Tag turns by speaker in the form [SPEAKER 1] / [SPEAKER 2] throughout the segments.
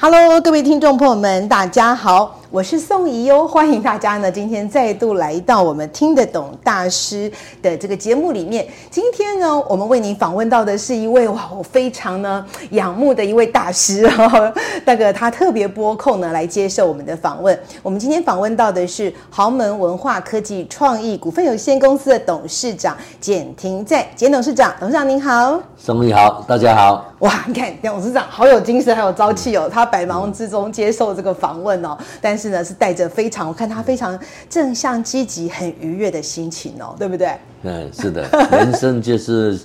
[SPEAKER 1] Hello，各位听众朋友们，大家好。我是宋怡哟，欢迎大家呢，今天再度来到我们听得懂大师的这个节目里面。今天呢，我们为您访问到的是一位哇，我非常呢仰慕的一位大师哦。那个他特别拨空呢来接受我们的访问。我们今天访问到的是豪门文化科技创意股份有限公司的董事长简廷在，简董事长，董事长您好。
[SPEAKER 2] 宋怡好，大家好。
[SPEAKER 1] 哇，你看董事长好有精神，还有朝气哦。他百忙之中接受这个访问哦，但是呢，是带着非常，我看他非常正向、积极、很愉悦的心情哦，对不对？
[SPEAKER 2] 嗯，是的，人生就是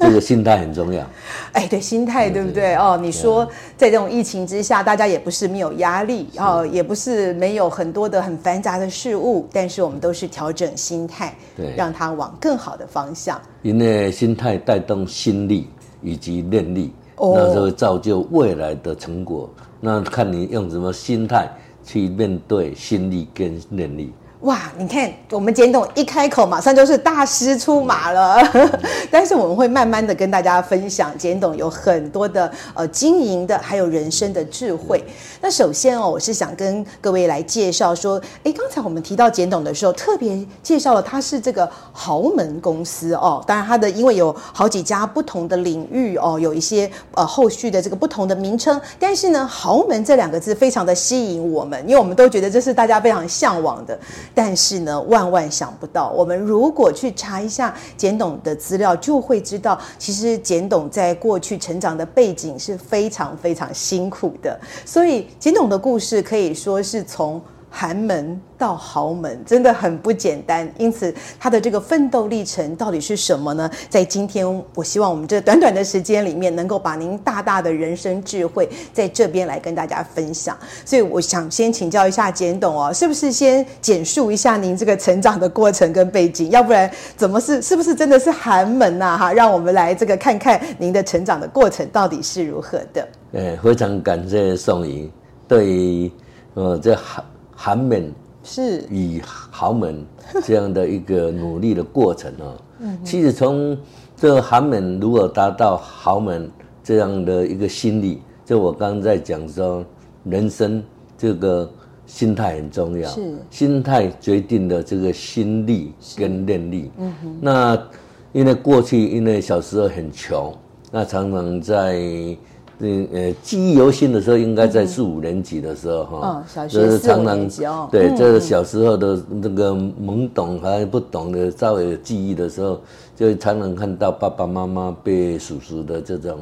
[SPEAKER 2] 这个心态很重要。
[SPEAKER 1] 哎，对，心态对不对？哦，你说在这种疫情之下，大家也不是没有压力哦，也不是没有很多的很繁杂的事物，但是我们都是调整心态，对，让它往更好的方向。
[SPEAKER 2] 因为心态带动心力以及念力，那就会造就未来的成果。那看你用什么心态。去面对心力跟念力。
[SPEAKER 1] 哇，你看我们简董一开口，马上就是大师出马了。但是我们会慢慢的跟大家分享，简董有很多的呃经营的，还有人生的智慧。那首先哦，我是想跟各位来介绍说，哎，刚才我们提到简董的时候，特别介绍了他是这个豪门公司哦。当然，他的因为有好几家不同的领域哦，有一些呃后续的这个不同的名称。但是呢，豪门这两个字非常的吸引我们，因为我们都觉得这是大家非常向往的。但是呢，万万想不到，我们如果去查一下简董的资料，就会知道，其实简董在过去成长的背景是非常非常辛苦的。所以，简董的故事可以说是从。寒门到豪门真的很不简单，因此他的这个奋斗历程到底是什么呢？在今天，我希望我们这短短的时间里面，能够把您大大的人生智慧在这边来跟大家分享。所以，我想先请教一下简董哦，是不是先简述一下您这个成长的过程跟背景？要不然，怎么是是不是真的是寒门呐？哈，让我们来这个看看您的成长的过程到底是如何的。
[SPEAKER 2] 哎，非常感谢宋怡对于呃这寒。寒门是与豪门这样的一个努力的过程哦。其实从这寒门如果达到豪门这样的一个心理，就我刚刚在讲说，人生这个心态很重要，是心态决定了这个心力跟念力。嗯哼。那因为过去因为小时候很穷，那常常在。嗯呃，记忆犹新的时候，应该在四五年级的时候哈，就是常常对，这是小时候的那个懵懂还不懂的稍微有记忆的时候，就常常看到爸爸妈妈被叔叔的这种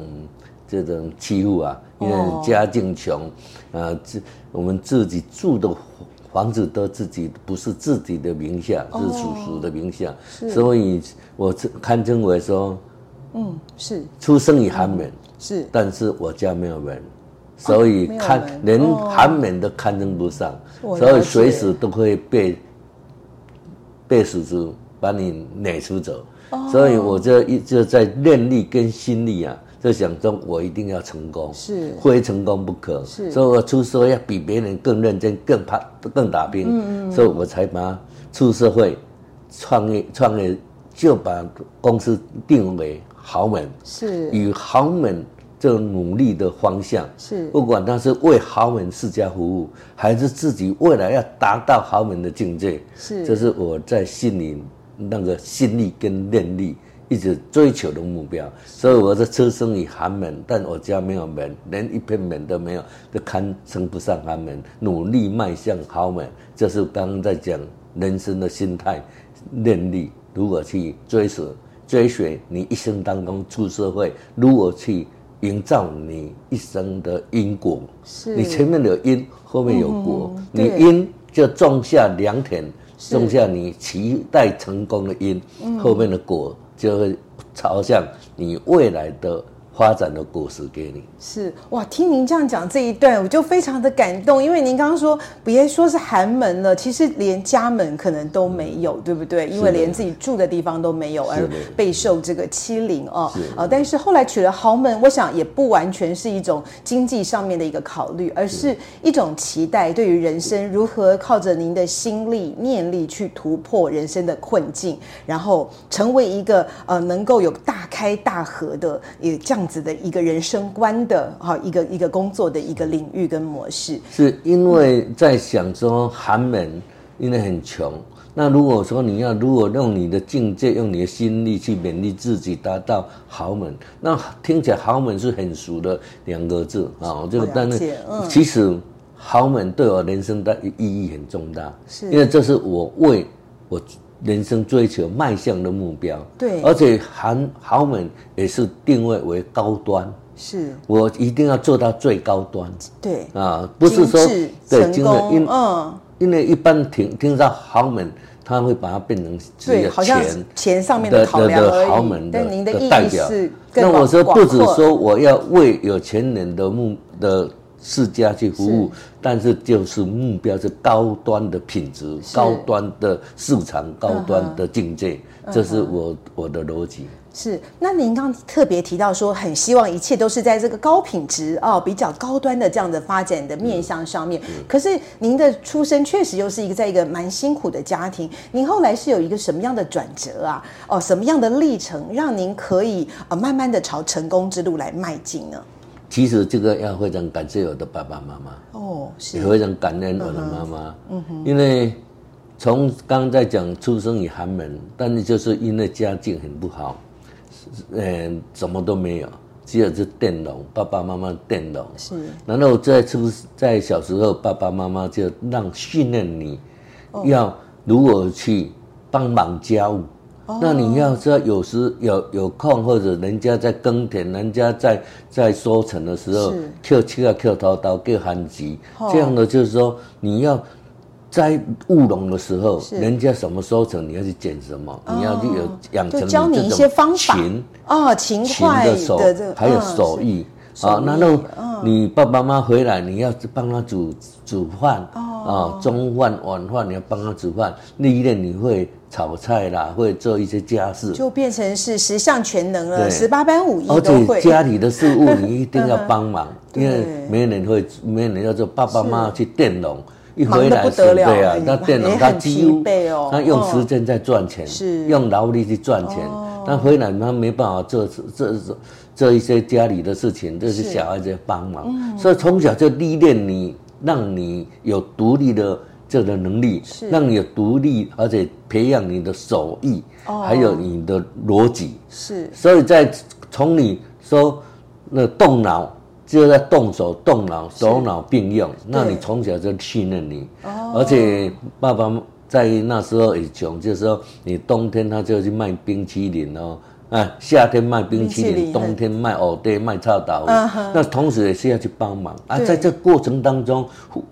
[SPEAKER 2] 这种欺负啊，因为家境穷啊，自我们自己住的房子都自己不是自己的名下，是叔叔的名下，所以我堪称为说，嗯，是。出生于寒门。是，但是我家没有门，所以看连寒门都看登不上，所以随时都会被被叔叔把你撵出走。所以我就一直在念力跟心力啊，就想说我一定要成功，是。非成功不可。是，所以我出社会要比别人更认真、更怕、更打拼。嗯嗯，所以我才把出社会创业，创业就把公司定为豪门，是。与豪门。这个努力的方向是，不管他是为豪门世家服务，还是自己未来要达到豪门的境界，是，这是我在心里那个心力跟念力一直追求的目标。所以我是出生于寒门，但我家没有门，连一片门都没有，就堪称不上寒门。努力迈向豪门，这是刚刚在讲人生的心态、念力，如何去追随、追随你一生当中出社会，如何去。营造你一生的因果，是。你前面有因，后面有果，嗯、你因就种下良田，种下你期待成功的因，是。后面的果就会朝向你未来的发展的果实给你。
[SPEAKER 1] 是哇，听您这样讲这一段，我就非常的感动，因为您刚刚说别说是寒门了，其实连家门可能都没有，对不对？因为连自己住的地方都没有，而备受这个欺凌哦。呃，但是后来娶了豪门，我想也不完全是一种经济上面的一个考虑，而是一种期待，对于人生如何靠着您的心力、念力去突破人生的困境，然后成为一个呃能够有大开大合的也这样子的一个人生观的。哈，一个一个工作的一个领域跟模式，
[SPEAKER 2] 是因为在想说寒门因为很穷，那如果说你要如果用你的境界，用你的心力去勉励自己达到豪门，那听起来豪门是很俗的两个字啊，这个但是其实豪门对我人生的意义很重大，是。因为这是我为我人生追求迈向的目标，对，而且豪豪门也是定位为高端。是。我一定要做到最高端，对。啊，不是说对成功，因嗯，因为一般听听到豪门，他会把它变成
[SPEAKER 1] 对，好像钱上面的考量而已。但您的意义是，
[SPEAKER 2] 那我说不止说我要为有钱人的目的世家去服务，但是就是目标是高端的品质、高端的市场、高端的境界，这是我我的逻辑。
[SPEAKER 1] 是，那您刚刚特别提到说，很希望一切都是在这个高品质哦，比较高端的这样的发展的面向上面。可是您的出生确实又是一个在一个蛮辛苦的家庭，您后来是有一个什么样的转折啊？哦，什么样的历程让您可以呃慢慢的朝成功之路来迈进呢？
[SPEAKER 2] 其实这个要非常感谢我的爸爸妈妈哦，是也非常感恩我的妈妈，嗯哼，因为从刚刚在讲出生于寒门，但是就是因为家境很不好。嗯，什么都没有，只有是佃农，爸爸妈妈佃农。是，然后在出在小时候，爸爸妈妈就让训练你，要如何去帮忙家务。哦、那你要知道，有时有有空，或者人家在耕田，人家在在收成的时候，捡起啊捡头刀，捡番薯，这样的就是说你要。在务农的时候，人家什么收成，你要去捡什么，你要去有养成
[SPEAKER 1] 教你一些方法。哦，勤快的手，
[SPEAKER 2] 还有手艺。啊。那那你爸爸妈妈回来，你要帮他煮煮饭啊，中饭晚饭你要帮他煮饭。历练你会炒菜啦，会做一些家事，
[SPEAKER 1] 就变成是十项全能了，十八般武艺。
[SPEAKER 2] 而且家里的事务你一定要帮忙，因为没人会，没人要做，爸爸妈妈去电农。一回来是，对啊，那电农他几乎他用时间在赚钱，是用劳力去赚钱。他回来他没办法做这这这一些家里的事情，这些小孩子帮忙。所以从小就历练你，让你有独立的这个能力，让你有独立，而且培养你的手艺，还有你的逻辑。是，所以在从你说那动脑。就在动手动脑，手脑并用。那你从小就训练你，而且爸爸在那时候也穷，就是说你冬天他就去卖冰淇淋哦，啊，夏天卖冰淇淋，冬天卖藕对卖臭豆腐。那同时也是要去帮忙啊，在这过程当中，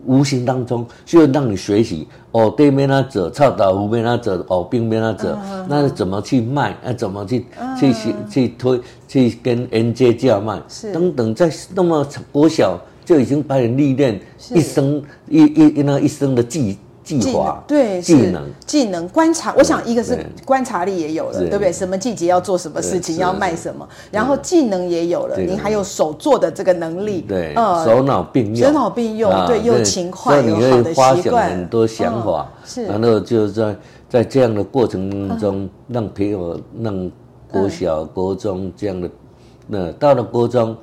[SPEAKER 2] 无形当中就要让你学习藕对没那走，臭豆腐没那走，藕冰没那走，那怎么去卖？啊，怎么去去去推？去跟人接叫卖，等等，在那么国小就已经把你历练一生一一那一生的技技能，对，技能。
[SPEAKER 1] 技能观察。我想一个是观察力也有了，对。不对？什么季节要做什么事情，要卖什么，然后技能也有了，您还有手做的这个能力，
[SPEAKER 2] 对，手脑并用，
[SPEAKER 1] 手脑并用，对，又勤快，有好的习惯，
[SPEAKER 2] 很多想法，是，然后就在在这样的过程中，让朋友让。国小、国中这样的，那到了国中，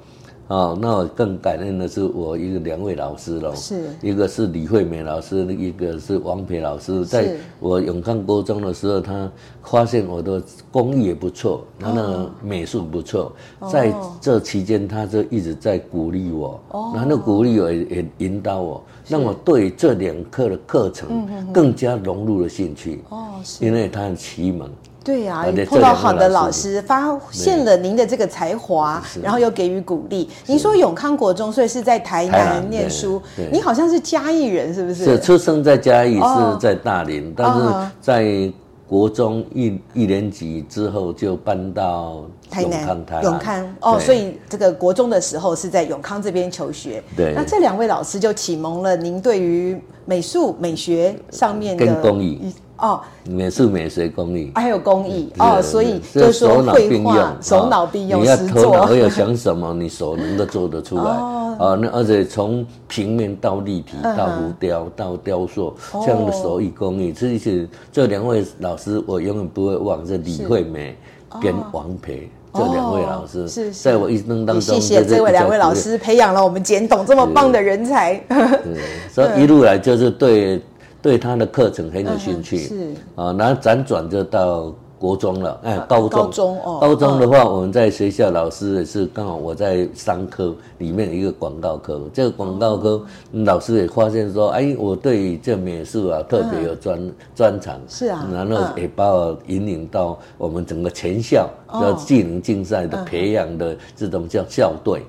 [SPEAKER 2] 啊，那我更感恩的是我一个两位老师喽，是，一个是李惠美老师，一个是王培老师。在我永康高中的时候，他发现我的工艺也不错，然后那个美术不错，在这期间他就一直在鼓励我，哦然后鼓励我也也引导我，让我对这两课的课程更加融入了兴趣。哦，因为他很启蒙。
[SPEAKER 1] 对呀、啊，碰到好的老师，发现了您的这个才华，然后又给予鼓励。您说永康国中，所以是在台南念书。你好像是嘉义人，是不是？
[SPEAKER 2] 是出生在嘉义，是在大林，但是在国中一一年级之后就搬到永康台，
[SPEAKER 1] 永康哦，所以这个国中的时候是在永康这边求学。
[SPEAKER 2] 对，
[SPEAKER 1] 那这两位老师就启蒙了您对于美术美学上面的
[SPEAKER 2] 跟工艺。哦，美术、美学、工艺，
[SPEAKER 1] 还有工艺哦，所以就是说绘画，手脑并用，
[SPEAKER 2] 你要头脑要想什么，你手能够做得出来。啊。那而且从平面到立体，到浮雕，到雕塑，这样的手艺工艺，这些这两位老师我永远不会忘。这李惠美跟王培这两位老师，是在我一生当中，
[SPEAKER 1] 谢谢这位两位老师培养了我们简董这么棒的人才。
[SPEAKER 2] 对，所以 一路来就是对。对他的课程很有兴趣，是。啊，然后辗转就到国中了，哎，高中，高中哦，高中的话，我们在学校老师也是刚好我在商科里面一个广告科，这个广告科老师也发现说，哎，我对这美术啊特别有专专长，是啊，然后也把我引领到我们整个全校叫技能竞赛的培养的这种叫校队。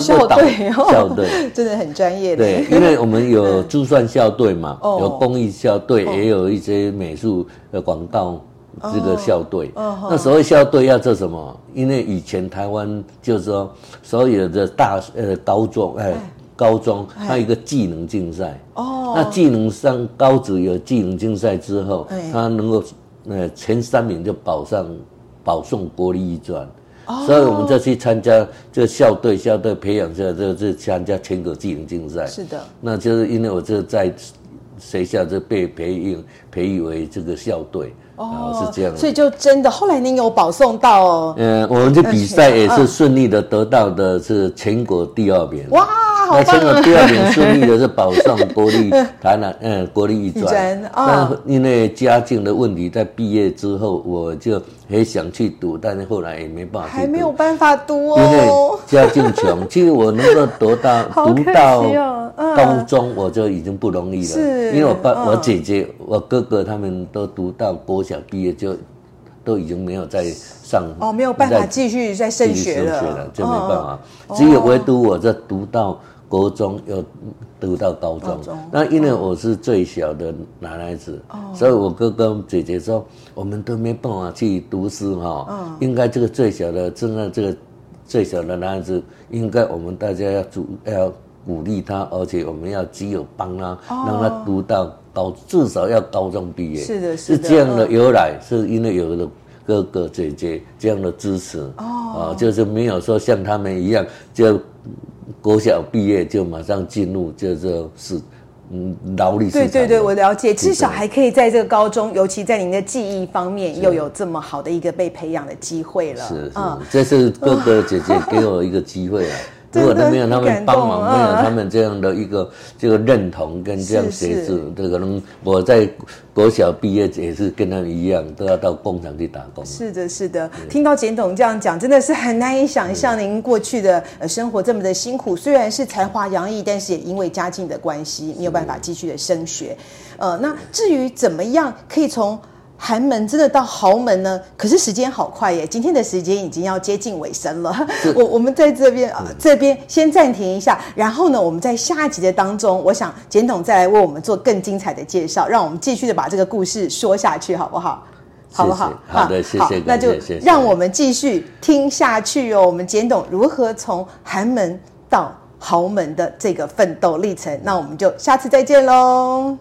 [SPEAKER 1] 校队，
[SPEAKER 2] 校队。
[SPEAKER 1] 真的很专业的。
[SPEAKER 2] 对，因为我们有 珠算校队嘛，有公益校队，也有一些美术的广告这个校队。那所谓校队要做什么？因为以前台湾就是说，所有的大呃高中哎高中，它有一个技能竞赛。哦。那技能上高职有技能竞赛之后，它能够呃前三名就保上保送国立艺专。所以，我们就去参加这个校队，校队培养这这这参加全国技能竞赛。
[SPEAKER 1] 是的，
[SPEAKER 2] 那就是因为我这在学校就被培育培育为这个校队，哦，是这样。
[SPEAKER 1] 所以就真的，后来您有保送到？
[SPEAKER 2] 哦嗯，我们这比赛也是顺利的得到的是全国第二名。哇！那全国第二名顺利的是保送国立台南，嗯，国立艺专。那因为家境的问题，在毕业之后，我就很想去读，但是后来也没办法。
[SPEAKER 1] 还没有办法读哦。
[SPEAKER 2] 因为家境穷，其实我能够得到读到 高中，我就已经不容易了。是。因为我爸、我姐姐、我哥哥他们都读到国小毕业，就都已经没有在上
[SPEAKER 1] 哦，没有办法继续再升学了，
[SPEAKER 2] 就没办法。只有唯独我在读到。国中又读到高中，那因为我是最小的男孩子，所以我哥哥姐姐说，我们都没办法去读书哈。应该这个最小的，真的这个最小的男孩子，应该我们大家要主要鼓励他，而且我们要只有帮他，让他读到高，至少要高中毕业。
[SPEAKER 1] 是的，
[SPEAKER 2] 是这样的由来，是因为有了哥哥姐姐这样的支持，啊，就是没有说像他们一样就。国小毕业就马上进入，就是嗯劳力。
[SPEAKER 1] 对对对，我了解，至少还可以在这个高中，尤其在您的技艺方面，又有这么好的一个被培养的机会了。
[SPEAKER 2] 是是，这是哥哥姐姐给我一个机会啊。如果都没有他们帮忙，没有他们这样的一个这个认同跟这样协助，这可能我在国小毕业也是跟他们一样，都要到工厂去打工。
[SPEAKER 1] 是的，是的。听到简董这样讲，真的是很难以想象您过去的呃生活这么的辛苦。虽然是才华洋溢，但是也因为家境的关系，没有办法继续的升学。呃，那至于怎么样可以从寒门真的到豪门呢？可是时间好快耶！今天的时间已经要接近尾声了。我我们在这边啊，这边先暂停一下，然后呢，我们在下一集的当中，我想简董再来为我们做更精彩的介绍，让我们继续的把这个故事说下去，好不好？好不好？
[SPEAKER 2] 好的，谢谢。
[SPEAKER 1] 那就让我们继续听下去哦。我们简董如何从寒门到豪门的这个奋斗历程，那我们就下次再见喽。